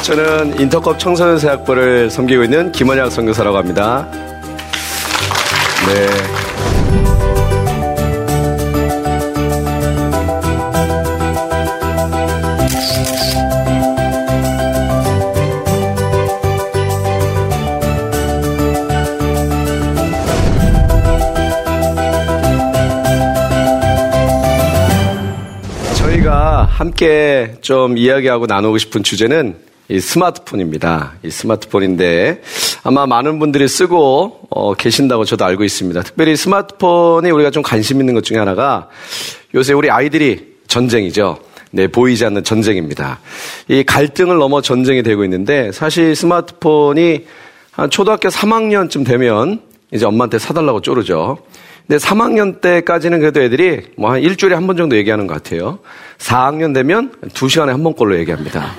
저는 인터컵 청소년 세학부를 섬기고 있는 김원양 선교사라고 합니다. 네. 함께 좀 이야기하고 나누고 싶은 주제는 이 스마트폰입니다. 이 스마트폰인데 아마 많은 분들이 쓰고 어, 계신다고 저도 알고 있습니다. 특별히 스마트폰에 우리가 좀 관심 있는 것 중에 하나가 요새 우리 아이들이 전쟁이죠. 네, 보이지 않는 전쟁입니다. 이 갈등을 넘어 전쟁이 되고 있는데 사실 스마트폰이 한 초등학교 3학년쯤 되면 이제 엄마한테 사달라고 쪼르죠. 근데 3학년 때까지는 그래도 애들이 뭐 한 일주일에 한 번 정도 얘기하는 것 같아요. 4학년 되면 2시간에 한 번꼴로 얘기합니다.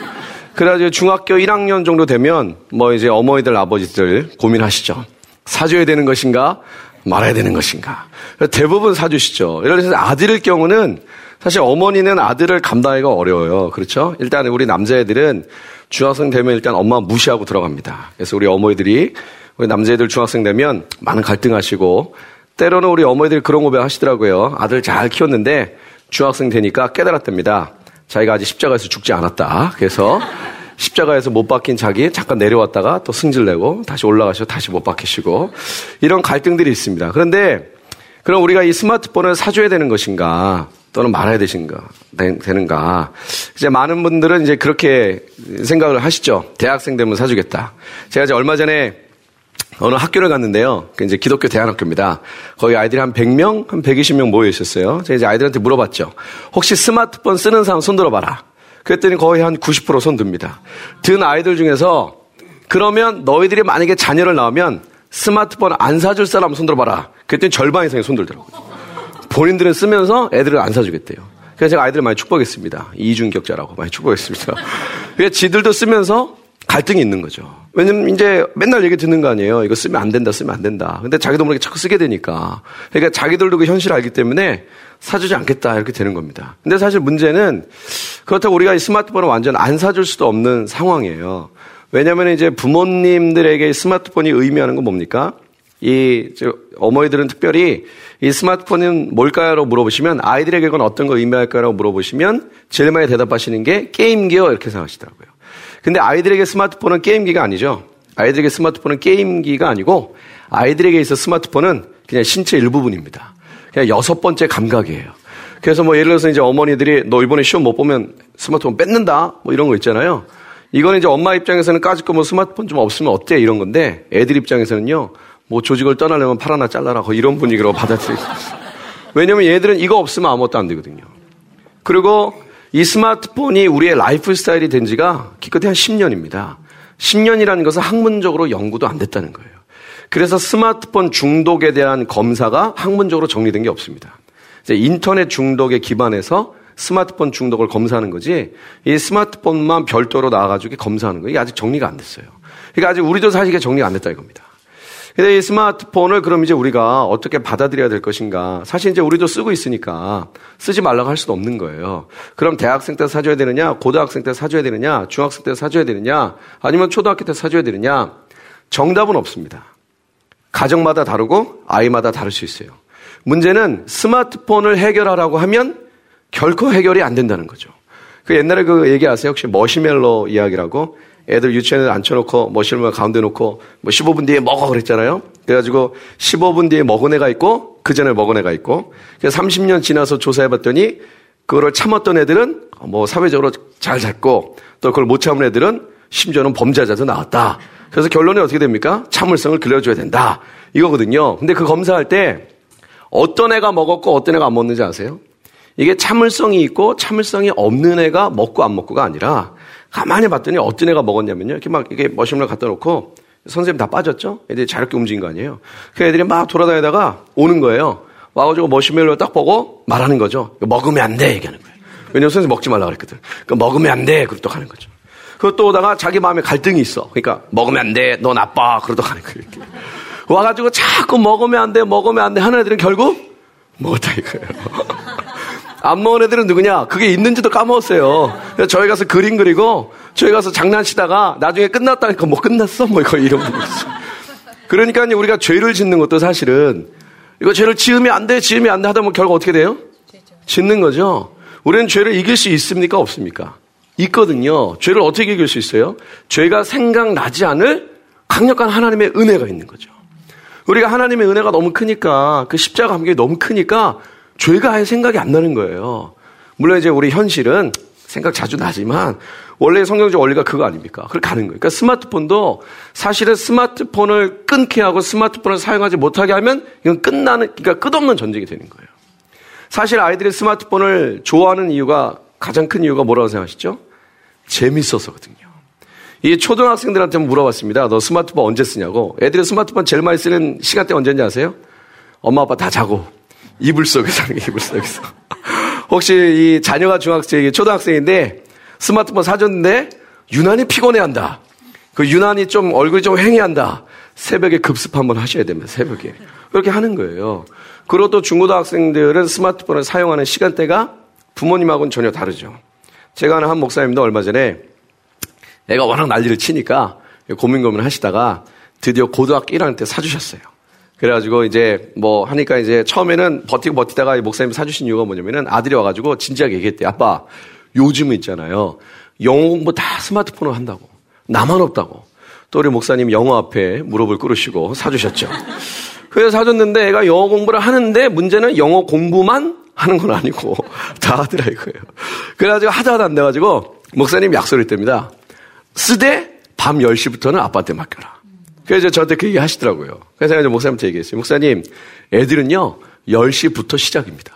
그래가지고 중학교 1학년 정도 되면 뭐 이제 어머니들 아버지들 고민하시죠. 사줘야 되는 것인가 말아야 되는 것인가. 대부분 사주시죠. 예를 들어서 아들일 경우는 사실 어머니는 아들을 감당하기가 어려워요. 그렇죠? 일단 우리 남자애들은 중학생 되면 일단 엄마 무시하고 들어갑니다. 그래서 우리 어머니들이 우리 남자애들 중학생 되면 많은 갈등하시고 때로는 우리 어머니들이 그런 고백 하시더라고요. 아들 잘 키웠는데 중학생 되니까 깨달았답니다. 자기가 아직 십자가에서 죽지 않았다. 그래서 십자가에서 못 박힌 자기 잠깐 내려왔다가 또 승질내고 다시 올라가시고 다시 못 박히시고 이런 갈등들이 있습니다. 그런데 그럼 우리가 이 스마트폰을 사줘야 되는 것인가 또는 말아야 되신가 되는가 이제 많은 분들은 이제 그렇게 생각을 하시죠. 대학생 되면 사주겠다. 제가 이제 얼마 전에 어느 학교를 갔는데요. 그 이제 기독교 대안학교입니다. 거기 아이들이 한 100명, 한 120명 모여 있었어요. 제가 이제 아이들한테 물어봤죠. 혹시 스마트폰 쓰는 사람 손 들어봐라. 그랬더니 거의 한 90%손 듭니다. 든 아이들 중에서 그러면 너희들이 만약에 자녀를 낳으면 스마트폰 안 사줄 사람 손 들어봐라. 그랬더니 절반 이상이 손 들더라고요. 본인들은 쓰면서 애들을 안 사주겠대요. 그래서 제가 아이들을 많이 축복했습니다. 이중격자라고 많이 축복했습니다. 그래서 지들도 쓰면서 갈등이 있는 거죠. 왜냐면 이제 맨날 얘기 듣는 거 아니에요. 이거 쓰면 안 된다, 쓰면 안 된다. 근데 자기도 모르게 자꾸 쓰게 되니까. 그러니까 자기들도 그 현실을 알기 때문에 사주지 않겠다, 이렇게 되는 겁니다. 근데 사실 문제는 그렇다고 우리가 이 스마트폰을 완전 안 사줄 수도 없는 상황이에요. 왜냐면 이제 부모님들에게 스마트폰이 의미하는 건 뭡니까? 이 어머니들은 특별히 이 스마트폰은 뭘까요?라고 물어보시면 아이들에게 건 어떤 거 의미할까요?라고 물어보시면 제일 많이 대답하시는 게 게임기요 이렇게 생각하시더라고요. 근데 아이들에게 스마트폰은 게임기가 아니죠. 아이들에게 스마트폰은 게임기가 아니고 아이들에게 있어 스마트폰은 그냥 신체 일부분입니다. 그냥 여섯 번째 감각이에요. 그래서 뭐 예를 들어서 이제 어머니들이 너 이번에 시험 못 보면 스마트폰 뺏는다 뭐 이런 거 있잖아요. 이거는 이제 엄마 입장에서는 까짓 거 뭐 스마트폰 좀 없으면 어때 이런 건데 애들 입장에서는요 뭐 조직을 떠나려면 팔 하나 잘라라 이런 분위기로 받아들이고 왜냐면 얘들은 이거 없으면 아무것도 안 되거든요. 그리고 이 스마트폰이 우리의 라이프 스타일이 된 지가 기껏해 한 10년입니다. 10년이라는 것은 학문적으로 연구도 안 됐다는 거예요. 그래서 스마트폰 중독에 대한 검사가 학문적으로 정리된 게 없습니다. 인터넷 중독에 기반해서 스마트폰 중독을 검사하는 거지 이 스마트폰만 별도로 나와가지고 검사하는 거 이게 아직 정리가 안 됐어요. 그러니까 아직 우리도 사실 이게 정리가 안 됐다 이겁니다. 근데 이 스마트폰을 그럼 이제 우리가 어떻게 받아들여야 될 것인가. 사실 이제 우리도 쓰고 있으니까 쓰지 말라고 할 수도 없는 거예요. 그럼 대학생 때 사줘야 되느냐, 고등학생 때 사줘야 되느냐, 중학생 때 사줘야 되느냐, 아니면 초등학교 때 사줘야 되느냐. 정답은 없습니다. 가정마다 다르고 아이마다 다를 수 있어요. 문제는 스마트폰을 해결하라고 하면 결코 해결이 안 된다는 거죠. 그 옛날에 그 얘기 아세요? 혹시 머시멜로 이야기라고? 애들 유치원에 앉혀놓고 머시멜로 가운데 놓고 뭐 15분 뒤에 먹어 그랬잖아요. 그래가지고 15분 뒤에 먹은 애가 있고 그 전에 먹은 애가 있고 그래서 30년 지나서 조사해봤더니 그거를 참았던 애들은 뭐 사회적으로 잘 잤고 또 그걸 못 참은 애들은 심지어는 범죄자도 나왔다. 그래서 결론이 어떻게 됩니까? 참을성을 길러줘야 된다. 이거거든요. 근데 그 검사할 때 어떤 애가 먹었고 어떤 애가 안 먹는지 아세요? 이게 참을성이 있고 참을성이 없는 애가 먹고 안 먹고가 아니라 가만히 봤더니 어떤 애가 먹었냐면요. 이렇게 막 이게 머신을 갖다 놓고 선생님 다 빠졌죠? 애들이 자유롭게 움직인 거 아니에요. 그 애들이 막 돌아다니다가 오는 거예요. 와가지고 머시멜로 딱 보고 말하는 거죠. 먹으면 안 돼. 얘기하는 거예요. 왜냐면 선생님 먹지 말라 그랬거든. 그러니까 먹으면 안 돼. 그러고 또 가는 거죠. 그것도 오다가 자기 마음에 갈등이 있어. 그러니까 먹으면 안 돼. 너 나빠. 그러다 가는 거예요. 이렇게. 와가지고 자꾸 먹으면 안 돼. 먹으면 안 돼. 하는 애들은 결국 먹었다 이거예요. 안 먹은 애들은 누구냐? 그게 있는지도 까먹었어요. 그래서 저희 가서 그림 그리고 저희 가서 장난치다가 나중에 끝났다니까 뭐 끝났어? 뭐 이거 이런 거 있어. 그러니까 우리가 죄를 짓는 것도 사실은 이거 죄를 지으면 안 돼, 지으면 안 돼 하다 보면 결국 어떻게 돼요? 짓는 거죠. 우리는 죄를 이길 수 있습니까? 없습니까? 있거든요. 죄를 어떻게 이길 수 있어요? 죄가 생각나지 않을 강력한 하나님의 은혜가 있는 거죠. 우리가 하나님의 은혜가 너무 크니까 그 십자가 감격이 너무 크니까 죄가 아예 생각이 안 나는 거예요. 물론 이제 우리 현실은 생각 자주 나지만 원래 성경적 원리가 그거 아닙니까? 그렇게 가는 거예요. 그러니까 스마트폰도 사실은 스마트폰을 끊게 하고 스마트폰을 사용하지 못하게 하면 이건 끝나는, 그러니까 끝없는 전쟁이 되는 거예요. 사실 아이들이 스마트폰을 좋아하는 이유가 가장 큰 이유가 뭐라고 생각하시죠? 재밌어서거든요. 이 초등학생들한테 물어봤습니다. 너 스마트폰 언제 쓰냐고. 애들이 스마트폰 제일 많이 쓰는 시간대 언제인지 아세요? 엄마 아빠 다 자고 이불 속에서 하는 게 이불 속에서. 혹시 이 자녀가 중학생, 초등학생인데 스마트폰 사줬는데 유난히 피곤해한다. 그 유난히 좀 얼굴이 좀 횡해한다. 새벽에 급습 한번 하셔야 됩니다. 새벽에 그렇게 하는 거예요. 그리고 또 중고등학생들은 스마트폰을 사용하는 시간대가 부모님하고는 전혀 다르죠. 제가 아는 한 목사님도 얼마 전에 애가 워낙 난리를 치니까 고민 고민 하시다가 드디어 고등학교 1학년 때 사주셨어요. 그래가지고 이제 뭐 하니까 이제 처음에는 버티고 버티다가 목사님 사주신 이유가 뭐냐면은 아들이 와가지고 진지하게 얘기했대. 아빠, 요즘 있잖아요. 영어 공부 다 스마트폰으로 한다고. 나만 없다고. 또 우리 목사님 영어 앞에 무릎을 꿇으시고 사주셨죠. 그래서 사줬는데 애가 영어 공부를 하는데 문제는 영어 공부만 하는 건 아니고 다 하더라 이거예요. 그래가지고 하다 하다 안 돼가지고 목사님 약속을 했답니다. 쓰되 밤 10시부터는 아빠한테 맡겨라. 그래서 저한테 그 얘기 하시더라고요. 그래서 제가 목사님한테 얘기했어요. 목사님, 애들은요, 10시부터 시작입니다.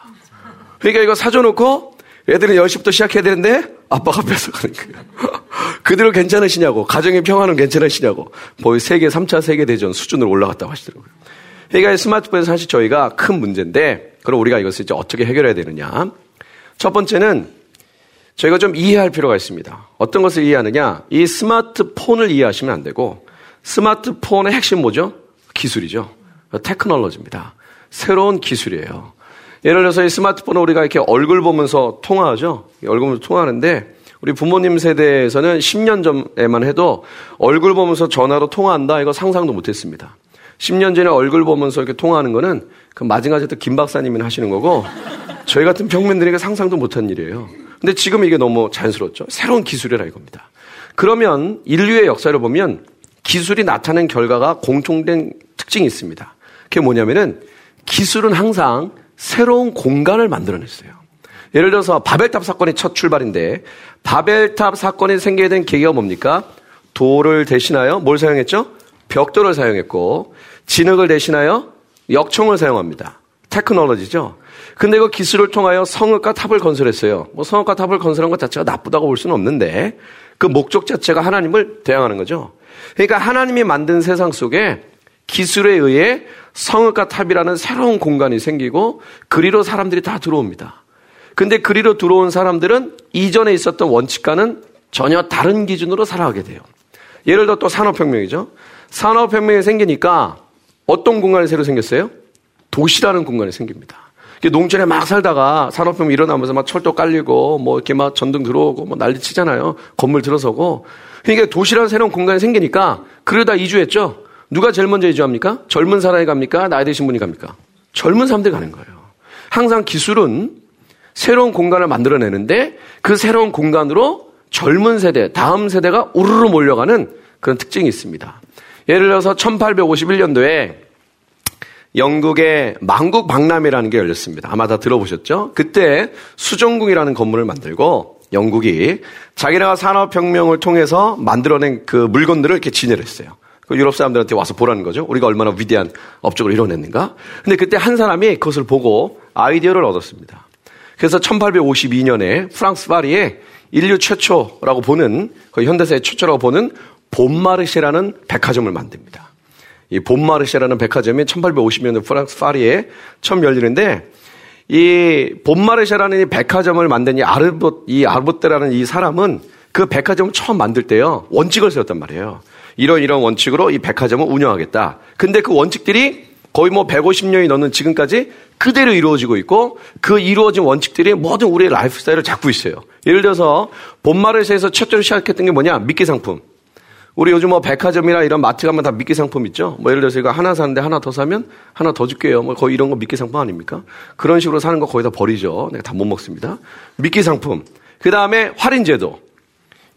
그러니까 이거 사줘놓고 애들은 10시부터 시작해야 되는데 아빠가 뺏어가는 거예요. 그대로 괜찮으시냐고, 가정의 평화는 괜찮으시냐고, 거의 세계 3차 세계대전 수준으로 올라갔다고 하시더라고요. 그러니까 스마트폰에서 사실 저희가 큰 문제인데, 그럼 우리가 이것을 이제 어떻게 해결해야 되느냐. 첫 번째는 저희가 좀 이해할 필요가 있습니다. 어떤 것을 이해하느냐? 이 스마트폰을 이해하시면 안 되고, 스마트폰의 핵심 뭐죠? 기술이죠. 테크놀로지입니다. 새로운 기술이에요. 예를 들어서 이 스마트폰을 우리가 이렇게 얼굴 보면서 통화하죠. 얼굴 보면서 통화하는데 우리 부모님 세대에서는 10년 전에만 해도 얼굴 보면서 전화로 통화한다 이거 상상도 못했습니다. 10년 전에 얼굴 보면서 이렇게 통화하는 거는 그 마징아제트 김 박사님이 하시는 거고 저희 같은 평민들에게 상상도 못한 일이에요. 근데 지금 이게 너무 자연스럽죠. 새로운 기술이라 이겁니다. 그러면 인류의 역사를 보면 기술이 나타낸 결과가 공통된 특징이 있습니다. 그게 뭐냐면은 기술은 항상 새로운 공간을 만들어냈어요. 예를 들어서 바벨탑 사건이 첫 출발인데 바벨탑 사건이 생기게 된 계기가 뭡니까? 돌을 대신하여 뭘 사용했죠? 벽돌을 사용했고 진흙을 대신하여 역청을 사용합니다. 테크놀로지죠. 근데 그 기술을 통하여 성읍과 탑을 건설했어요. 뭐 성읍과 탑을 건설한 것 자체가 나쁘다고 볼 수는 없는데 그 목적 자체가 하나님을 대항하는 거죠. 그러니까 하나님이 만든 세상 속에 기술에 의해 성읍과 탑이라는 새로운 공간이 생기고 그리로 사람들이 다 들어옵니다. 근데 그리로 들어온 사람들은 이전에 있었던 원칙과는 전혀 다른 기준으로 살아가게 돼요. 예를 들어 또 산업혁명이죠. 산업혁명이 생기니까 어떤 공간이 새로 생겼어요? 도시라는 공간이 생깁니다. 농촌에 막 살다가 산업혁명 일어나면서 막 철도 깔리고 뭐 이렇게 막 전등 들어오고 뭐 난리 치잖아요. 건물 들어서고. 그러니까 도시라는 새로운 공간이 생기니까 그러다 이주했죠. 누가 제일 먼저 이주합니까? 젊은 사람이 갑니까? 나이 드신 분이 갑니까? 젊은 사람들이 가는 거예요. 항상 기술은 새로운 공간을 만들어내는데 그 새로운 공간으로 젊은 세대, 다음 세대가 우르르 몰려가는 그런 특징이 있습니다. 예를 들어서 1851년도에 영국의 만국 박람회라는 게 열렸습니다. 아마 다 들어보셨죠? 그때 수정궁이라는 건물을 만들고 영국이 자기네가 산업혁명을 통해서 만들어낸 그 물건들을 이렇게 진열했어요. 그 유럽 사람들한테 와서 보라는 거죠. 우리가 얼마나 위대한 업적을 이뤄냈는가. 근데 그때 한 사람이 그것을 보고 아이디어를 얻었습니다. 그래서 1852년에 프랑스 파리에 인류 최초라고 보는 현대사의 최초라고 보는 본마르쉐라는 백화점을 만듭니다. 이 본마르쉐라는 백화점이 1850년에 프랑스 파리에 처음 열리는데 이 본마르쉐라는 이 백화점을 만든 이 아르보 이 아르보테라는 이 사람은 그 백화점을 처음 만들 때요 원칙을 세웠단 말이에요. 이런 이런 원칙으로 이 백화점을 운영하겠다. 근데 그 원칙들이 거의 뭐 150년이 넘는 지금까지 그대로 이루어지고 있고 그 이루어진 원칙들이 모든 우리의 라이프 스타일을 잡고 있어요. 예를 들어서 본마르쉐에서 첫째로 시작했던 게 뭐냐? 미끼 상품. 우리 요즘 뭐 백화점이나 이런 마트 가면 다 미끼 상품 있죠? 뭐 예를 들어서 이거 하나 사는데 하나 더 사면 하나 더 줄게요. 뭐 거의 이런 거 미끼 상품 아닙니까? 그런 식으로 사는 거 거의 다 버리죠. 내가 다 못 먹습니다. 미끼 상품. 그 다음에 할인제도.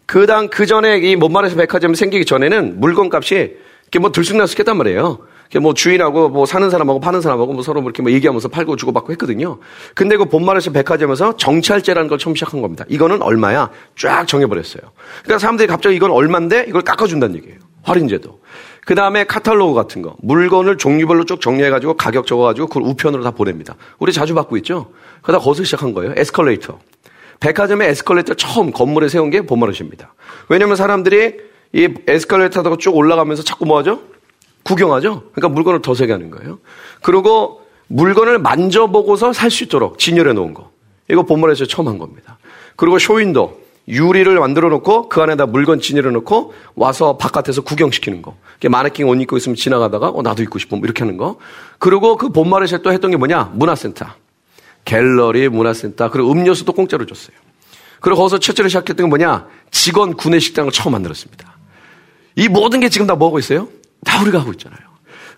그 다음, 그 전에 이 못말에서 백화점이 생기기 전에는 물건 값이 이렇게 뭐 들쑥날쑥했단 말이에요. 뭐 주인하고 뭐 사는 사람하고 파는 사람하고 뭐 서로 이렇게 뭐 얘기하면서 팔고 주고받고 했거든요. 근데 그 본마르시 백화점에서 정찰제라는 걸 처음 시작한 겁니다. 이거는 얼마야? 쫙 정해버렸어요. 그러니까 사람들이 갑자기 이건 얼만데 이걸 깎아준다는 얘기예요. 할인제도. 그 다음에 카탈로그 같은 거. 물건을 종류별로 쭉 정리해가지고 가격 적어가지고 그걸 우편으로 다 보냅니다. 우리 자주 받고 있죠? 그러다 거기서 시작한 거예요. 에스컬레이터. 백화점에 에스컬레이터 처음 건물에 세운 게 본마르시입니다. 왜냐면 사람들이 이 에스컬레이터 타고 쭉 올라가면서 자꾸 뭐 하죠? 구경하죠? 그러니까 물건을 더 세게 하는 거예요. 그리고 물건을 만져보고서 살 수 있도록 진열해 놓은 거. 이거 본문에서 처음 한 겁니다. 그리고 쇼윈도. 유리를 만들어 놓고 그 안에다 물건 진열해 놓고 와서 바깥에서 구경시키는 거. 마네킹 옷 입고 있으면 지나가다가 어, 나도 입고 싶어. 뭐 이렇게 하는 거. 그리고 그 본마르쉐 또 했던 게 뭐냐? 문화센터. 갤러리, 문화센터. 그리고 음료수도 공짜로 줬어요. 그리고 거기서 첫째로 시작했던 게 뭐냐? 직원 구내식당을 처음 만들었습니다. 이 모든 게 지금 다 뭐하고 있어요? 다 우리가 하고 있잖아요.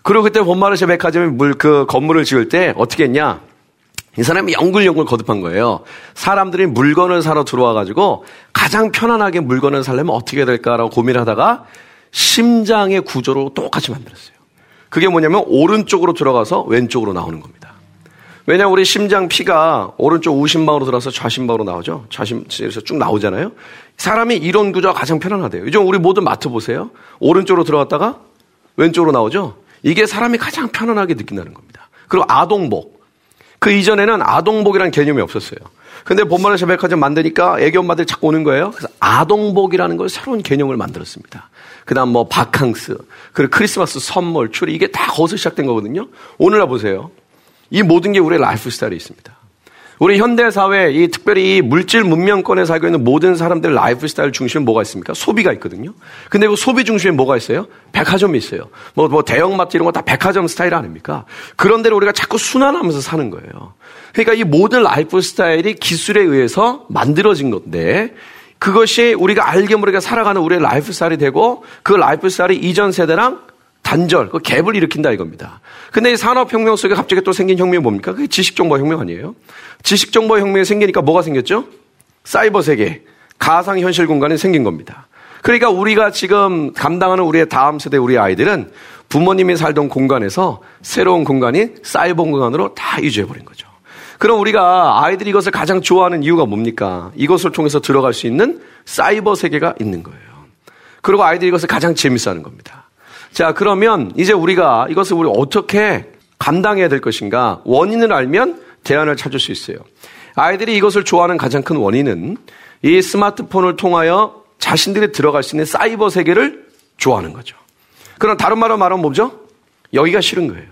그리고 그때 본마르쉐 백화점이 물, 그 건물을 지을 때 어떻게 했냐? 이 사람이 영글영글 거듭한 거예요. 사람들이 물건을 사러 들어와가지고 가장 편안하게 물건을 살려면 어떻게 될까라고 고민을 하다가 심장의 구조로 똑같이 만들었어요. 그게 뭐냐면 오른쪽으로 들어가서 왼쪽으로 나오는 겁니다. 왜냐 우리 심장 피가 오른쪽 우심방으로 들어서 좌심방으로 나오죠. 좌심에서 쭉 나오잖아요. 사람이 이런 구조가 가장 편안하대요. 요즘 우리 모두 마트 보세요. 오른쪽으로 들어갔다가 왼쪽으로 나오죠? 이게 사람이 가장 편안하게 느낀다는 겁니다. 그리고 아동복. 그 이전에는 아동복이라는 개념이 없었어요. 근데 본만의 백화점 만드니까 애기 엄마들이 자꾸 오는 거예요. 그래서 아동복이라는 걸 새로운 개념을 만들었습니다. 그 다음 뭐 바캉스, 그리고 크리스마스 선물, 트리, 이게 다 거기서 시작된 거거든요. 오늘날 보세요. 이 모든 게 우리의 라이프 스타일이 있습니다. 우리 현대 사회 이 특별히 이 물질 문명권에 살고 있는 모든 사람들 라이프 스타일 중심에 뭐가 있습니까? 소비가 있거든요. 근데 그 소비 중심에 뭐가 있어요? 백화점이 있어요. 뭐, 뭐 대형마트 이런 거 다 백화점 스타일 아닙니까? 그런데 우리가 자꾸 순환하면서 사는 거예요. 그러니까 이 모든 라이프 스타일이 기술에 의해서 만들어진 건데 그것이 우리가 알게 모르게 살아가는 우리의 라이프 스타일이 되고 그 라이프 스타일이 이전 세대랑 단절, 그 갭을 일으킨다 이겁니다. 근데 이 산업혁명 속에 갑자기 또 생긴 혁명이 뭡니까? 그게 지식정보혁명 아니에요? 지식정보혁명이 생기니까 뭐가 생겼죠? 사이버 세계, 가상현실 공간이 생긴 겁니다. 그러니까 우리가 지금 감당하는 우리의 다음 세대 우리 아이들은 부모님이 살던 공간에서 새로운 공간이 사이버 공간으로 다 이주해버린 거죠. 그럼 우리가 아이들이 이것을 가장 좋아하는 이유가 뭡니까? 이것을 통해서 들어갈 수 있는 사이버 세계가 있는 거예요. 그리고 아이들이 이것을 가장 재밌어 하는 겁니다. 자, 그러면 이제 우리가 이것을 우리 어떻게 감당해야 될 것인가? 원인을 알면 대안을 찾을 수 있어요. 아이들이 이것을 좋아하는 가장 큰 원인은 이 스마트폰을 통하여 자신들이 들어갈 수 있는 사이버 세계를 좋아하는 거죠. 그럼 다른 말로 말하면 뭐죠? 여기가 싫은 거예요.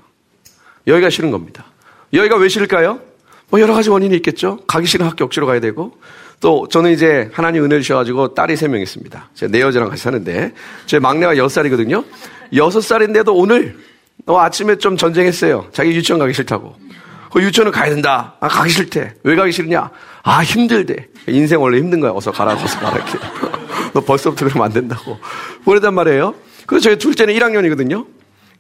여기가 싫은 겁니다. 여기가 왜 싫을까요? 뭐 여러 가지 원인이 있겠죠. 가기 싫은 학교 억지로 가야 되고 또 저는 이제 하나님 은혜 주셔가지고 딸이 세 명 있습니다. 제내 여자랑 같이 사는데 제 막내가 여섯 살이거든요. 여섯 살인데도 오늘 어, 아침에 좀 전쟁했어요. 자기 유치원 가기 싫다고. 그 유치원은 가야 된다. 아, 가기 싫대. 왜 가기 싫냐? 아, 힘들대. 인생 원래 힘든 거야. 어서 가라, 어서 가라. 이렇게. 너 벌써부터 그러면 안 된다고. 그러단 말이에요. 그래서 저희 둘째는 1학년이거든요.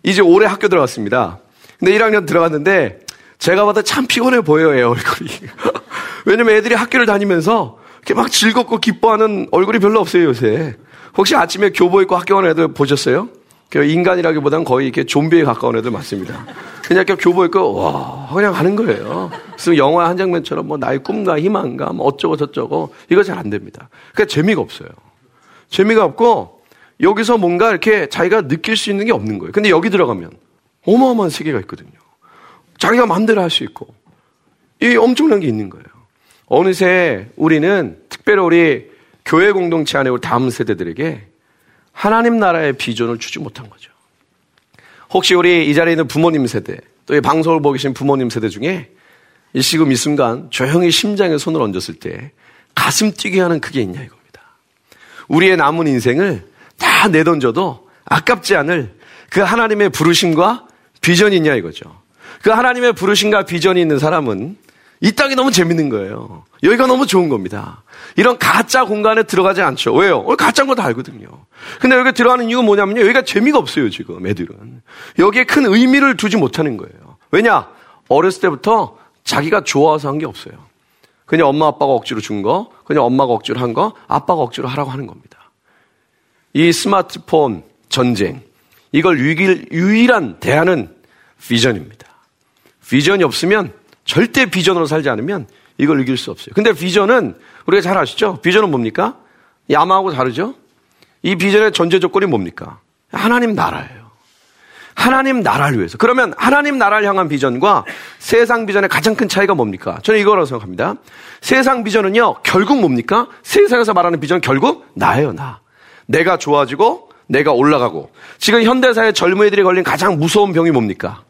이제 올해 학교 들어갔습니다. 근데 1학년 들어갔는데 제가 봐도 참 피곤해 보여요, 애 얼굴이. 왜냐면 애들이 학교를 다니면서 이렇게 막 즐겁고 기뻐하는 얼굴이 별로 없어요, 요새. 혹시 아침에 교복 입고 학교 가는 애들 보셨어요? 그 인간이라기보다는 거의 이렇게 좀비에 가까운 애들 맞습니다. 그냥 이렇게 교복 입고, 와, 그냥 가는 거예요. 그래서 영화 한 장면처럼 뭐 나의 꿈과 희망과 뭐 어쩌고 저쩌고 이거 잘 안 됩니다. 그러니까 재미가 없어요. 재미가 없고 여기서 뭔가 이렇게 자기가 느낄 수 있는 게 없는 거예요. 근데 여기 들어가면 어마어마한 세계가 있거든요. 자기가 마음대로 할 수 있고 이 엄청난 게 있는 거예요. 어느새 우리는 특별히 우리 교회 공동체 안에 우리 다음 세대들에게 하나님 나라의 비전을 주지 못한 거죠. 혹시 우리 이 자리에 있는 부모님 세대, 또 이 방송을 보고 계신 부모님 세대 중에 이 지금 이 순간 조용히 심장에 손을 얹었을 때 가슴 뛰게 하는 그게 있냐 이겁니다. 우리의 남은 인생을 다 내던져도 아깝지 않을 그 하나님의 부르심과 비전이 있냐 이거죠. 그 하나님의 부르심과 비전이 있는 사람은 이 땅이 너무 재밌는 거예요. 여기가 너무 좋은 겁니다. 이런 가짜 공간에 들어가지 않죠. 왜요? 어, 가짜인 거 다 알거든요. 근데 여기 들어가는 이유가 뭐냐면요. 여기가 재미가 없어요, 지금 애들은. 여기에 큰 의미를 두지 못하는 거예요. 왜냐? 어렸을 때부터 자기가 좋아서 한 게 없어요. 그냥 엄마 아빠가 억지로 준 거, 그냥 엄마가 억지로 한 거, 아빠가 억지로 하라고 하는 겁니다. 이 스마트폰 전쟁, 이걸 유일, 유일한 대안은 비전입니다. 비전이 없으면 절대 비전으로 살지 않으면 이걸 이길 수 없어요. 근데 비전은 우리가 잘 아시죠? 비전은 뭡니까? 야마하고 다르죠? 이 비전의 전제 조건이 뭡니까? 하나님 나라예요. 하나님 나라를 위해서. 그러면 하나님 나라를 향한 비전과 세상 비전의 가장 큰 차이가 뭡니까? 저는 이거라고 생각합니다. 세상 비전은요, 결국 뭡니까? 세상에서 말하는 비전은 결국 나예요, 나. 내가 좋아지고, 내가 올라가고. 지금 현대사의 젊은이들이 걸린 가장 무서운 병이 뭡니까?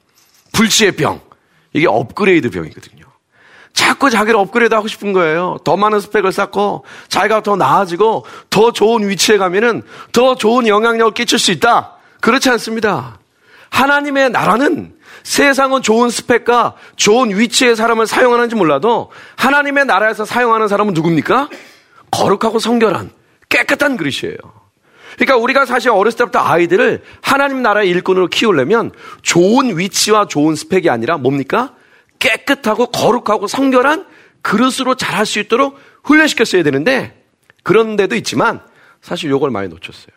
불치의 병. 이게 업그레이드 병이거든요. 자꾸 자기를 업그레이드 하고 싶은 거예요. 더 많은 스펙을 쌓고 자기가 더 나아지고 더 좋은 위치에 가면은 더 좋은 영향력을 끼칠 수 있다. 그렇지 않습니다. 하나님의 나라는 세상은 좋은 스펙과 좋은 위치의 사람을 사용하는지 몰라도 하나님의 나라에서 사용하는 사람은 누굽니까? 거룩하고 성결한 깨끗한 그릇이에요. 그러니까 우리가 사실 어렸을 때부터 아이들을 하나님 나라의 일꾼으로 키우려면 좋은 위치와 좋은 스펙이 아니라 뭡니까? 깨끗하고 거룩하고 성결한 그릇으로 자랄 수 있도록 훈련시켰어야 되는데 그런 데도 있지만 사실 요걸 많이 놓쳤어요.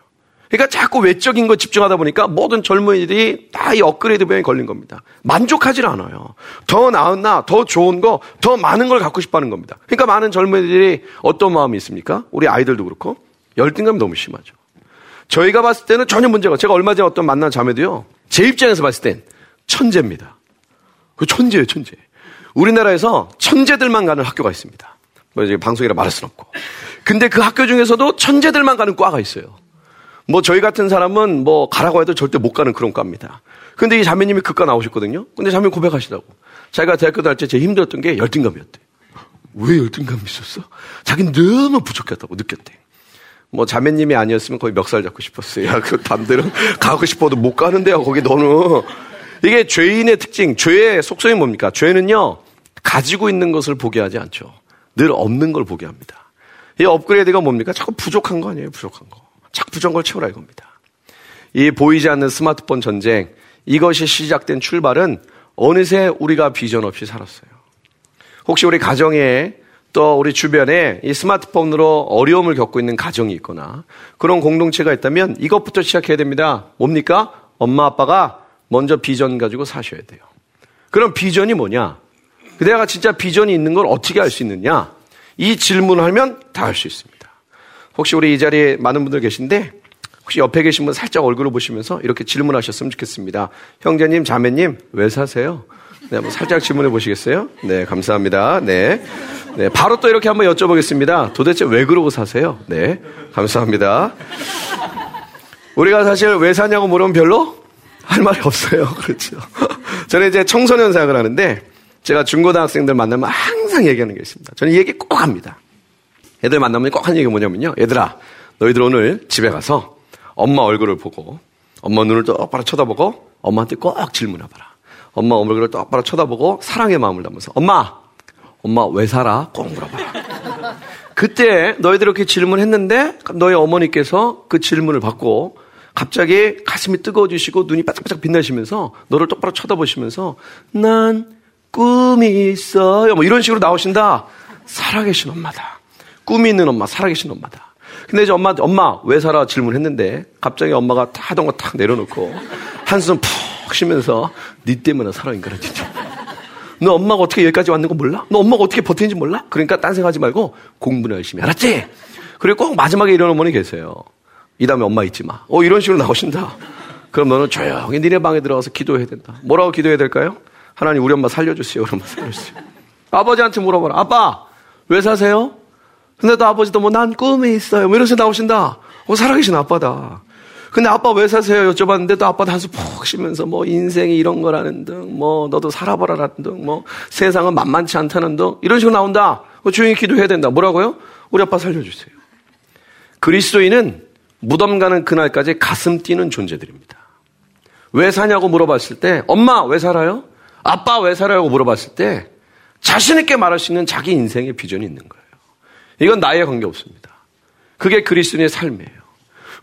그러니까 자꾸 외적인 거 집중하다 보니까 모든 젊은이들이 다 이 업그레이드 병에 걸린 겁니다. 만족하질 않아요. 더 나은 나, 더 좋은 거, 더 많은 걸 갖고 싶어 하는 겁니다. 그러니까 많은 젊은이들이 어떤 마음이 있습니까? 우리 아이들도 그렇고 열등감이 너무 심하죠. 저희가 봤을 때는 전혀 문제가 제가 얼마 전에 어떤 만난 자매도요. 제 입장에서 봤을 땐 천재입니다. 그 천재예요, 천재. 우리나라에서 천재들만 가는 학교가 있습니다. 뭐 이제 방송이라 말할 수는 없고. 근데 그 학교 중에서도 천재들만 가는 과가 있어요. 뭐 저희 같은 사람은 뭐 가라고 해도 절대 못 가는 그런 과입니다. 근데 이 자매님이 그과 나오셨거든요. 근데 자매 고백하시다고. 자기가 대학교 다닐 때 제일 힘들었던 게 열등감이었대. 왜 열등감이 있었어? 자기는 너무 부족했다고 느꼈대. 뭐 자매님이 아니었으면 거의 멱살 잡고 싶었어요. 야, 그 남들은 가고 싶어도 못 가는데요. 거기 너는 이게 죄인의 특징, 죄의 속성이 뭡니까? 죄는요 가지고 있는 것을 보게 하지 않죠. 늘 없는 걸 보게 합니다. 이 업그레이드가 뭡니까? 자꾸 부족한 거 아니에요? 부족한 거. 자꾸 부족한 걸 채우라 이겁니다. 이 보이지 않는 스마트폰 전쟁 이것이 시작된 출발은 어느새 우리가 비전 없이 살았어요. 혹시 우리 가정에 또 우리 주변에 이 스마트폰으로 어려움을 겪고 있는 가정이 있거나 그런 공동체가 있다면 이것부터 시작해야 됩니다. 뭡니까? 엄마 아빠가 먼저 비전 가지고 사셔야 돼요. 그럼 비전이 뭐냐? 내가 진짜 비전이 있는 걸 어떻게 알 수 있느냐? 이 질문을 하면 다 알 수 있습니다. 혹시 우리 이 자리에 많은 분들 계신데 혹시 옆에 계신 분 살짝 얼굴을 보시면서 이렇게 질문하셨으면 좋겠습니다. 형제님, 자매님, 왜 사세요? 네, 한번 살짝 질문해 보시겠어요? 네, 감사합니다. 네. 네, 바로 또 이렇게 한번 여쭤보겠습니다. 도대체 왜 그러고 사세요? 네, 감사합니다. 우리가 사실 왜 사냐고 물으면 별로 할 말이 없어요. 그렇죠. 저는 이제 청소년 사역을 하는데 제가 중고등학생들 만나면 항상 얘기하는 게 있습니다. 저는 이 얘기 꼭 합니다. 애들 만나면 꼭 하는 얘기가 뭐냐면요. 얘들아, 너희들 오늘 집에 가서 엄마 얼굴을 보고 엄마 눈을 똑바로 쳐다보고 엄마한테 꼭 질문해봐라. 엄마 얼굴을 똑바로 쳐다보고 사랑의 마음을 담아서 엄마, 엄마 왜 살아? 꼭 물어봐라. 그때 너희들 이렇게 질문했는데 너희 어머니께서 그 질문을 받고 갑자기 가슴이 뜨거워지시고 눈이 바짝바짝 빛나시면서 너를 똑바로 쳐다보시면서 난 꿈이 있어요. 뭐 이런 식으로 나오신다. 살아계신 엄마다. 꿈이 있는 엄마, 살아계신 엄마다. 근데 이제 엄마, 엄마, 왜 살아? 질문했는데, 갑자기 엄마가 다 하던 거 탁 내려놓고, 한숨 푹 쉬면서, 니 때문에 살아인 거라, 진짜. 너 엄마가 어떻게 여기까지 왔는 거 몰라? 너 엄마가 어떻게 버티는지 몰라? 그러니까 딴 생각하지 말고 공부나 열심히 알았지? 그리고 꼭 마지막에 이런 어머니 계세요. 이 다음에 엄마 잊지 마. 어, 이런 식으로 나오신다. 그럼 너는 조용히 니네 방에 들어가서 기도해야 된다. 뭐라고 기도해야 될까요? 하나님, 우리 엄마 살려주세요. 우리 엄마 살려주세요. 아버지한테 물어봐라. 아빠, 왜 사세요? 근데 또 아버지도 뭐 난 꿈이 있어요. 뭐 이러면서 나오신다. 어, 살아계신 아빠다. 근데 아빠 왜 사세요? 여쭤봤는데 또 아빠 한숨 푹 쉬면서 뭐 인생이 이런 거라는 등, 뭐 너도 살아보라라는 등, 뭐 세상은 만만치 않다는 등, 이런 식으로 나온다. 어, 조용히 기도해야 된다. 뭐라고요? 우리 아빠 살려주세요. 그리스도인은 무덤 가는 그날까지 가슴 뛰는 존재들입니다. 왜 사냐고 물어봤을 때, 엄마 왜 살아요? 아빠 왜 살아요? 물어봤을 때, 자신있게 말할 수 있는 자기 인생의 비전이 있는 거예요. 이건 나에 관계없습니다. 그게 그리스도인의 삶이에요.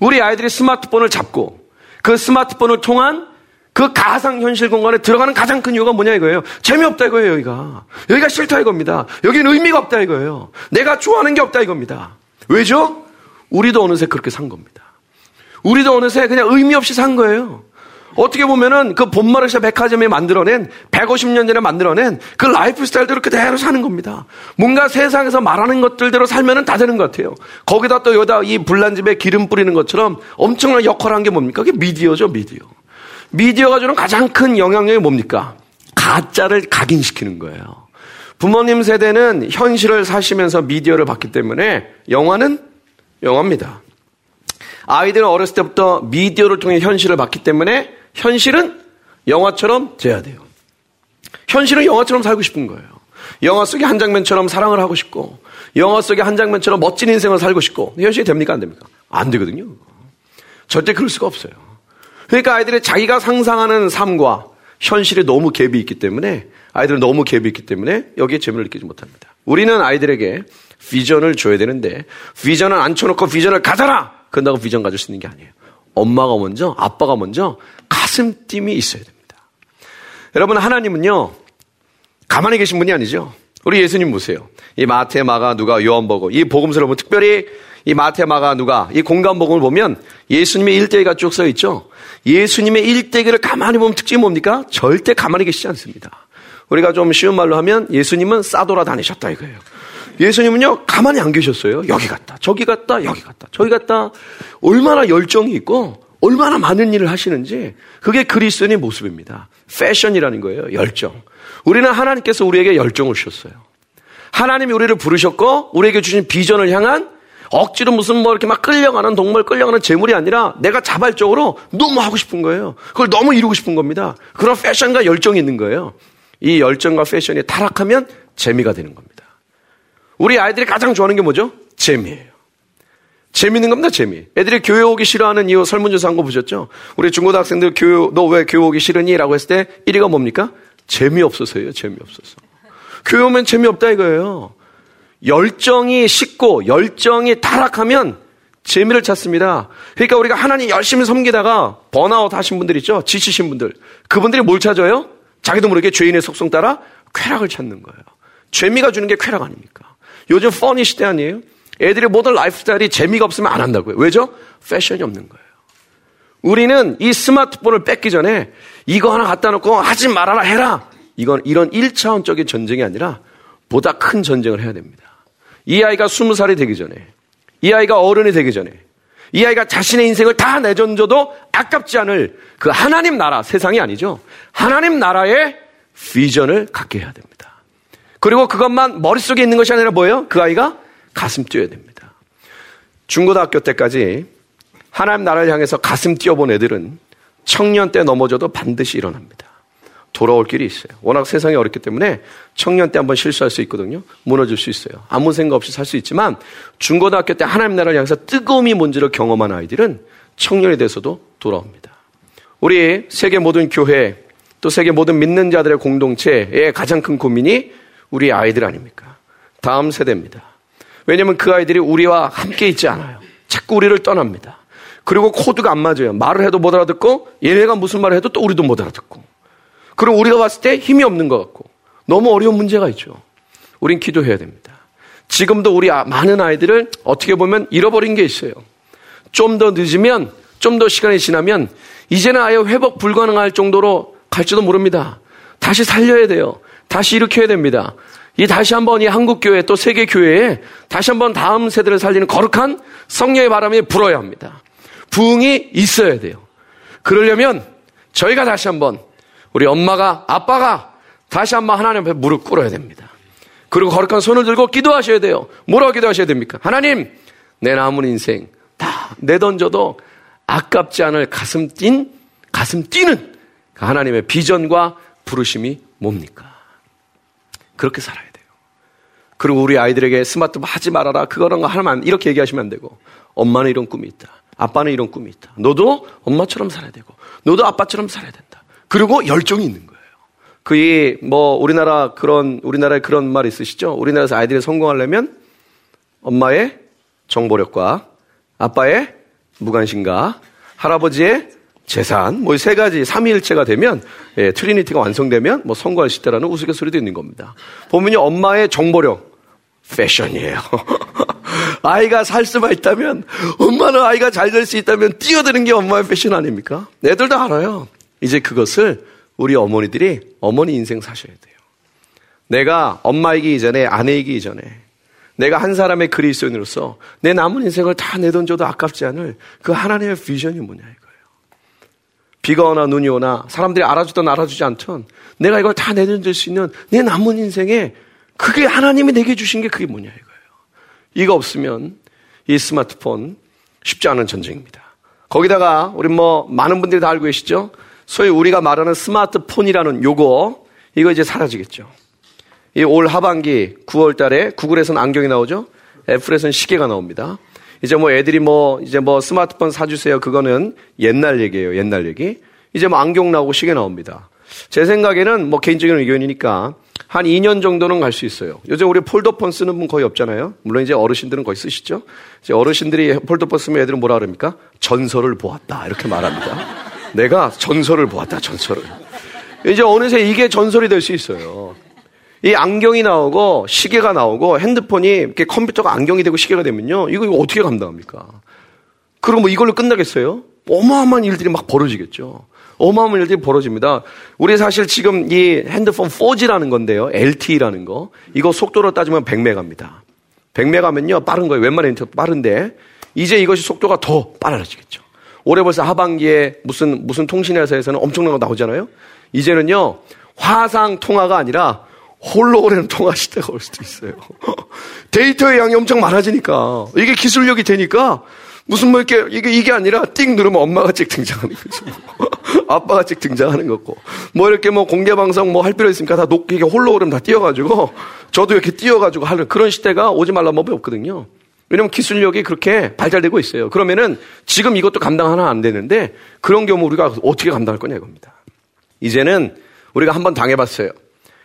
우리 아이들이 스마트폰을 잡고 그 스마트폰을 통한 그 가상 현실 공간에 들어가는 가장 큰 이유가 뭐냐 이거예요. 재미없다 이거예요, 여기가. 여기가 싫다 이겁니다. 여기는 의미가 없다 이거예요. 내가 좋아하는 게 없다 이겁니다. 왜죠? 우리도 어느새 그렇게 산 겁니다. 우리도 어느새 그냥 의미 없이 산 거예요. 어떻게 보면은 그 본마르샤 백화점이 만들어낸 150년 전에 만들어낸 그 라이프 스타일대로 그대로 사는 겁니다. 뭔가 세상에서 말하는 것들대로 살면은 다 되는 것 같아요. 거기다 또 여기다 이 불난집에 기름 뿌리는 것처럼 엄청난 역할을 한 게 뭡니까? 그게 미디어죠, 미디어. 미디어가 주는 가장 큰 영향력이 뭡니까? 가짜를 각인시키는 거예요. 부모님 세대는 현실을 사시면서 미디어를 봤기 때문에 영화는 영화입니다. 아이들은 어렸을 때부터 미디어를 통해 현실을 봤기 때문에 현실은 영화처럼 돼야 돼요. 현실은 영화처럼 살고 싶은 거예요. 영화 속의 한 장면처럼 사랑을 하고 싶고, 영화 속의 한 장면처럼 멋진 인생을 살고 싶고, 현실이 됩니까? 안 됩니까? 안 되거든요. 절대 그럴 수가 없어요. 그러니까 아이들이 자기가 상상하는 삶과 현실에 너무 갭이 있기 때문에, 아이들은 너무 갭이 있기 때문에 여기에 재미를 느끼지 못합니다. 우리는 아이들에게 비전을 줘야 되는데, 비전을 앉혀놓고 비전을 가져라! 그런다고 비전 가질 수 있는 게 아니에요. 엄마가 먼저, 아빠가 먼저 가슴 띵이 있어야 됩니다. 여러분, 하나님은요, 가만히 계신 분이 아니죠. 우리 예수님 보세요. 이 마태, 마가, 누가, 요한복음, 이 복음서를 보면 특별히 이 마태, 마가, 누가, 이 공간복음을 보면 예수님의 일대기가 쭉 써 있죠. 예수님의 일대기를 가만히 보면 특징이 뭡니까? 절대 가만히 계시지 않습니다. 우리가 좀 쉬운 말로 하면 예수님은 싸돌아 다니셨다 이거예요. 예수님은요, 가만히 안 계셨어요. 여기 갔다, 저기 갔다, 여기 갔다, 저기 갔다. 얼마나 열정이 있고, 얼마나 많은 일을 하시는지, 그게 그리스도인의 모습입니다. 패션이라는 거예요, 열정. 우리는 하나님께서 우리에게 열정을 주셨어요. 하나님이 우리를 부르셨고, 우리에게 주신 비전을 향한 억지로 무슨 뭐 이렇게 막 끌려가는 동물, 끌려가는 재물이 아니라 내가 자발적으로 너무 하고 싶은 거예요. 그걸 너무 이루고 싶은 겁니다. 그런 패션과 열정이 있는 거예요. 이 열정과 패션이 타락하면 재미가 되는 겁니다. 우리 아이들이 가장 좋아하는 게 뭐죠? 재미예요. 재미있는 겁니다, 재미. 애들이 교회 오기 싫어하는 이유 설문조사 한 거 보셨죠? 우리 중고등학생들 교회, 너 왜 교회 오기 싫으니? 라고 했을 때 1위가 뭡니까? 재미없어서예요, 재미없어서. 교회 오면 재미없다 이거예요. 열정이 식고, 열정이 타락하면 재미를 찾습니다. 그러니까 우리가 하나님 열심히 섬기다가 번아웃 하신 분들 있죠? 지치신 분들. 그분들이 뭘 찾아요? 자기도 모르게 죄인의 속성 따라 쾌락을 찾는 거예요. 재미가 주는 게 쾌락 아닙니까? 요즘 funny 시대 아니에요? 애들의 모든 라이프 스타일이 재미가 없으면 안 한다고요. 왜죠? passion이 없는 거예요. 우리는 이 스마트폰을 뺏기 전에 이거 하나 갖다 놓고 하지 말아라 해라. 이건 이런 1차원적인 전쟁이 아니라 보다 큰 전쟁을 해야 됩니다. 이 아이가 20살이 되기 전에, 이 아이가 어른이 되기 전에, 이 아이가 자신의 인생을 다 내던져도 아깝지 않을 그 하나님 나라, 세상이 아니죠. 하나님 나라의 비전을 갖게 해야 됩니다. 그리고 그것만 머릿속에 있는 것이 아니라 뭐예요? 그 아이가 가슴 뛰어야 됩니다. 중고등학교 때까지 하나님 나라를 향해서 가슴 뛰어본 애들은 청년 때 넘어져도 반드시 일어납니다. 돌아올 길이 있어요. 워낙 세상이 어렵기 때문에 청년 때 한번 실수할 수 있거든요. 무너질 수 있어요. 아무 생각 없이 살 수 있지만 중고등학교 때 하나님 나라를 향해서 뜨거움이 뭔지를 경험한 아이들은 청년이 돼서도 돌아옵니다. 우리 세계 모든 교회 또 세계 모든 믿는 자들의 공동체의 가장 큰 고민이 우리 아이들 아닙니까? 다음 세대입니다. 왜냐하면 그 아이들이 우리와 함께 있지 않아요. 자꾸 우리를 떠납니다. 그리고 코드가 안 맞아요. 말을 해도 못 알아듣고 얘네가 무슨 말을 해도 또 우리도 못 알아듣고. 그리고 우리가 봤을 때 힘이 없는 것 같고 너무 어려운 문제가 있죠. 우린 기도해야 됩니다. 지금도 우리 아, 많은 아이들을 어떻게 보면 잃어버린 게 있어요. 좀 더 늦으면 좀 더 시간이 지나면 이제는 아예 회복 불가능할 정도로 갈지도 모릅니다. 다시 살려야 돼요. 다시 일으켜야 됩니다. 이 다시 한번 이 한국 교회 또 세계 교회에 다시 한번 다음 세대를 살리는 거룩한 성령의 바람이 불어야 합니다. 부흥이 있어야 돼요. 그러려면 저희가 다시 한번 우리 엄마가 아빠가 다시 한번 하나님 앞에 무릎 꿇어야 됩니다. 그리고 거룩한 손을 들고 기도하셔야 돼요. 뭐라고 기도하셔야 됩니까? 하나님, 내 남은 인생 다 내던져도 아깝지 않을 가슴 뛴, 가슴 뛰는 그 하나님의 비전과 부르심이 뭡니까? 그렇게 살아야 돼요. 그리고 우리 아이들에게 스마트폰 하지 말아라. 그거랑 거 하면 안, 이렇게 얘기하시면 안 되고. 엄마는 이런 꿈이 있다. 아빠는 이런 꿈이 있다. 너도 엄마처럼 살아야 되고. 너도 아빠처럼 살아야 된다. 그리고 열정이 있는 거예요. 그이 뭐 우리나라 그런 우리나라에 그런 말 있으시죠? 우리나라에서 아이들이 성공하려면 엄마의 정보력과 아빠의 무관심과 할아버지의 재산 뭐 세 가지 삼위일체가 되면 예, Trinity가 완성되면 뭐 성공할 수 있다라는 우스갯소리도 있는 겁니다. 보면요 엄마의 정보력 passion이에요. 아이가 살 수만 있다면 엄마는 아이가 잘 될 수 있다면 뛰어드는 게 엄마의 passion 아닙니까? 애들도 알아요. 이제 그것을 우리 어머니들이 어머니 인생 사셔야 돼요. 내가 엄마이기 이전에 아내이기 이전에 내가 한 사람의 그리스도인으로서 내 남은 인생을 다 내던져도 아깝지 않을 그 하나님의 비전이 뭐냐 이거예요. 비가 오나 눈이 오나 사람들이 알아주든 알아주지 않든 내가 이걸 다 내던질 수 있는 내 남은 인생에 그게 하나님이 내게 주신 게 그게 뭐냐 이거예요. 이거 없으면 이 스마트폰 쉽지 않은 전쟁입니다. 거기다가 우리 뭐 많은 분들이 다 알고 계시죠? 소위 우리가 말하는 스마트폰이라는 요거 이거 이제 사라지겠죠. 이 올 하반기 9월 달에 구글에서는 안경이 나오죠. 애플에서는 시계가 나옵니다. 이제 뭐 애들이 뭐 이제 뭐 스마트폰 사주세요. 그거는 옛날 얘기예요. 옛날 얘기. 이제 뭐 안경 나오고 시계 나옵니다. 제 생각에는 뭐 개인적인 의견이니까 한 2년 정도는 갈 수 있어요. 요즘 우리 폴더폰 쓰는 분 거의 없잖아요. 물론 이제 어르신들은 거의 쓰시죠. 이제 어르신들이 폴더폰 쓰면 애들은 뭐라 그럽니까? 전설을 보았다. 이렇게 말합니다. 내가 전설을 보았다, 전설을. 이제 어느새 이게 전설이 될 수 있어요. 이 안경이 나오고 시계가 나오고 핸드폰이 이렇게 컴퓨터가 안경이 되고 시계가 되면요. 이거, 이거 어떻게 감당합니까? 그럼 뭐 이걸로 끝나겠어요? 어마어마한 일들이 막 벌어지겠죠. 어마어마한 일들이 벌어집니다. 우리 사실 지금 이 핸드폰 4G라는 건데요. LTE라는 거. 이거 속도로 따지면 100메가입니다. 100메가면요. 빠른 거예요. 웬만한 인터넷 빠른데 이제 이것이 속도가 더 빨라지겠죠. 올해 벌써 하반기에 무슨 무슨 통신 회사에서는 엄청난 거 나오잖아요. 이제는요 화상 통화가 아니라 홀로그램 통화 시대가 올 수도 있어요. 데이터의 양이 엄청 많아지니까 이게 기술력이 되니까 무슨 뭐 이렇게 이게 이게 아니라 띵 누르면 엄마가 찍 등장하는 거죠. 아빠가 찍 등장하는 거고 뭐 이렇게 뭐 공개 방송 뭐 할 필요 있으니까 다 녹, 이게 홀로그램 다 띄워가지고 저도 이렇게 띄워가지고 하는 그런 시대가 오지 말란 법이 없거든요. 왜냐면 기술력이 그렇게 발달되고 있어요. 그러면은 지금 이것도 감당 하나 안 되는데 그런 경우 우리가 어떻게 감당할 거냐 이겁니다. 이제는 우리가 한번 당해봤어요.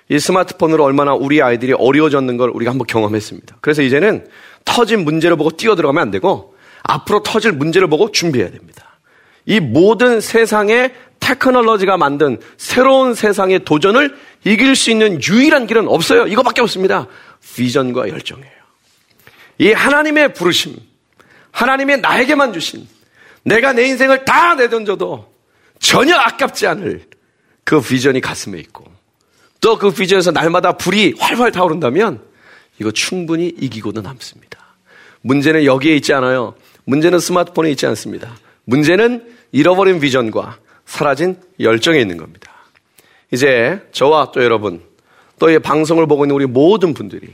이 스마트폰으로 얼마나 우리 아이들이 어려워졌는 걸 우리가 한번 경험했습니다. 그래서 이제는 터진 문제를 보고 뛰어 들어가면 안 되고 앞으로 터질 문제를 보고 준비해야 됩니다. 이 모든 세상의 테크놀로지가 만든 새로운 세상의 도전을 이길 수 있는 유일한 길은 없어요. 이거밖에 없습니다. 비전과 열정이에요. 이 하나님의 부르심, 하나님의 나에게만 주신 내가 내 인생을 다 내던져도 전혀 아깝지 않을 그 비전이 가슴에 있고 또 그 비전에서 날마다 불이 활활 타오른다면 이거 충분히 이기고도 남습니다. 문제는 여기에 있지 않아요. 문제는 스마트폰에 있지 않습니다. 문제는 잃어버린 비전과 사라진 열정에 있는 겁니다. 이제 저와 또 여러분, 또 이 방송을 보고 있는 우리 모든 분들이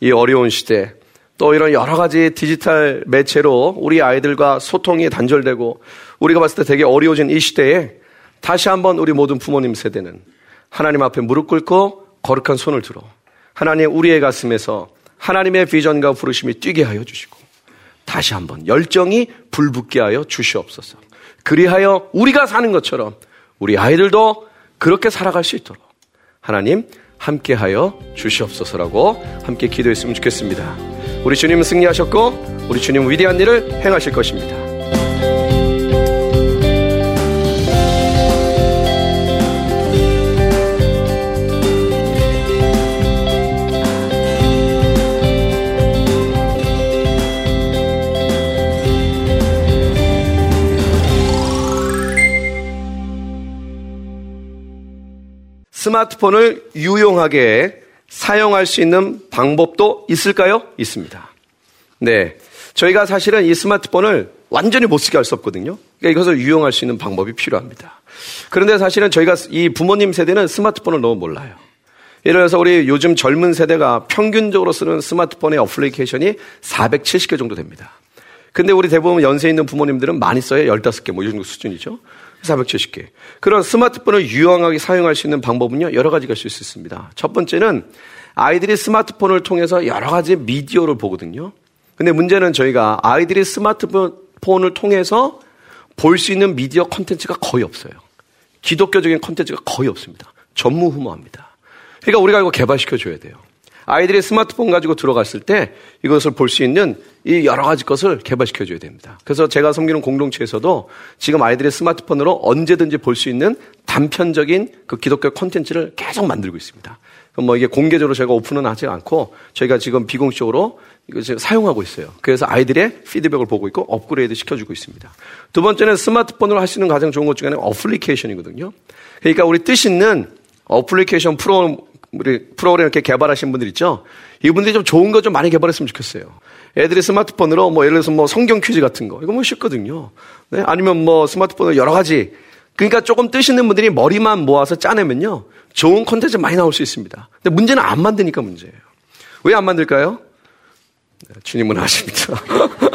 이 어려운 시대 또 이런 여러 가지 디지털 매체로 우리 아이들과 소통이 단절되고 우리가 봤을 때 되게 어려워진 이 시대에 다시 한번 우리 모든 부모님 세대는 하나님 앞에 무릎 꿇고 거룩한 손을 들어 하나님 우리의 가슴에서 하나님의 비전과 부르심이 뛰게 하여 주시고 다시 한번 열정이 불붙게 하여 주시옵소서. 그리하여 우리가 사는 것처럼 우리 아이들도 그렇게 살아갈 수 있도록 하나님 함께 하여 주시옵소서라고 함께 기도했으면 좋겠습니다. 우리 주님은 승리하셨고 우리 주님은 위대한 일을 행하실 것입니다. 스마트폰을 유용하게 사용할 수 있는 방법도 있을까요? 있습니다. 네. 저희가 사실은 이 스마트폰을 완전히 못 쓰게 할 수 없거든요. 그러니까 이것을 유용할 수 있는 방법이 필요합니다. 그런데 사실은 저희가 이 부모님 세대는 스마트폰을 너무 몰라요. 예를 들어서 우리 요즘 젊은 세대가 평균적으로 쓰는 스마트폰의 어플리케이션이 470개 정도 됩니다. 근데 우리 대부분 연세 있는 부모님들은 많이 써요. 15개 뭐 이 정도 수준이죠. 470개. 그런 스마트폰을 유용하게 사용할 수 있는 방법은요. 여러 가지가 있을 수 있습니다. 첫 번째는 아이들이 스마트폰을 통해서 여러 가지 미디어를 보거든요. 근데 문제는 저희가 아이들이 스마트폰을 통해서 볼 수 있는 미디어 컨텐츠가 거의 없어요. 기독교적인 컨텐츠가 거의 없습니다. 전무후무합니다. 그러니까 우리가 이거 개발시켜 줘야 돼요. 아이들이 스마트폰 가지고 들어갔을 때 이것을 볼 수 있는 이 여러 가지 것을 개발시켜 줘야 됩니다. 그래서 제가 섬기는 공동체에서도 지금 아이들의 스마트폰으로 언제든지 볼 수 있는 단편적인 그 기독교 콘텐츠를 계속 만들고 있습니다. 뭐 이게 공개적으로 제가 오픈은 하지 않고 저희가 지금 비공식적으로 이거 지금 사용하고 있어요. 그래서 아이들의 피드백을 보고 있고 업그레이드 시켜주고 있습니다. 두 번째는 스마트폰으로 할 수 있는 가장 좋은 것 중에 하나는 어플리케이션이거든요. 그러니까 우리 뜻 있는 어플리케이션 프로 우리 프로그램 이렇게 개발하신 분들 있죠? 이분들이 좀 좋은 거 좀 많이 개발했으면 좋겠어요. 애들이 스마트폰으로 뭐 예를 들어서 뭐 성경 퀴즈 같은 거 이거 뭐 쉽거든요. 네? 아니면 뭐 스마트폰으로 여러 가지 그러니까 조금 뜻 있는 분들이 머리만 모아서 짜내면요 좋은 콘텐츠 많이 나올 수 있습니다. 근데 문제는 안 만드니까 문제예요. 왜 안 만들까요? 네, 주님은 아십니다.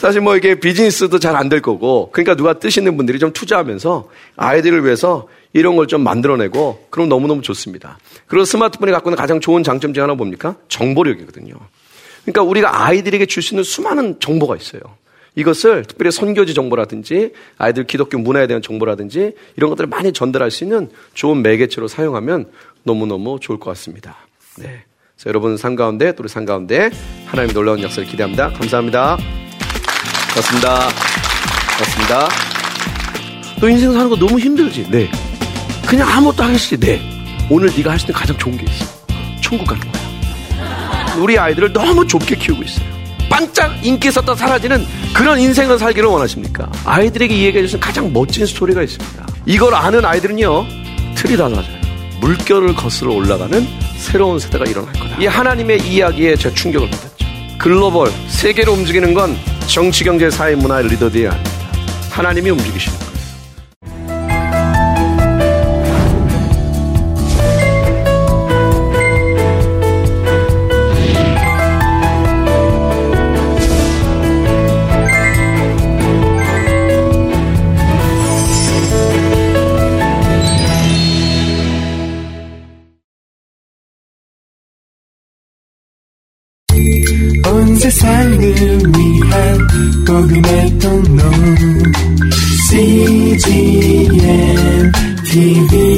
사실 뭐 이게 비즈니스도 잘 안 될 거고 그러니까 누가 뜻 있는 분들이 좀 투자하면서 아이들을 위해서 이런 걸 좀 만들어내고 그럼 너무너무 좋습니다. 그리고 스마트폰이 갖고 있는 가장 좋은 장점 중 하나 뭡니까? 정보력이거든요. 그러니까 우리가 아이들에게 줄 수 있는 수많은 정보가 있어요. 이것을 특별히 선교지 정보라든지 아이들 기독교 문화에 대한 정보라든지 이런 것들을 많이 전달할 수 있는 좋은 매개체로 사용하면 너무너무 좋을 것 같습니다. 네. 여러분 삶 가운데 또 우리 삶 가운데 하나님의 놀라운 역사를 기대합니다. 감사합니다. 고맙습니다. 고맙습니다. 너 인생 사는 거 너무 힘들지? 네. 그냥 아무것도 하겠지? 네. 오늘 네가 할 수 있는 가장 좋은 게 있어. 천국 가는 거야. 우리 아이들을 너무 좁게 키우고 있어요. 반짝 인기 있었다 사라지는 그런 인생을 살기를 원하십니까? 아이들에게 이야기해 주신 가장 멋진 스토리가 있습니다. 이걸 아는 아이들은요, 틀이 달라져요. 물결을 거슬러 올라가는 새로운 세대가 일어날 거다. 이 하나님의 이야기에 제 충격을 받았죠. 글로벌, 세계로 움직이는 건 정치, 경제, 사회, 문화의 리더들이 아닙니다. 하나님이 움직이시는 거 복음의 통로 CGM TV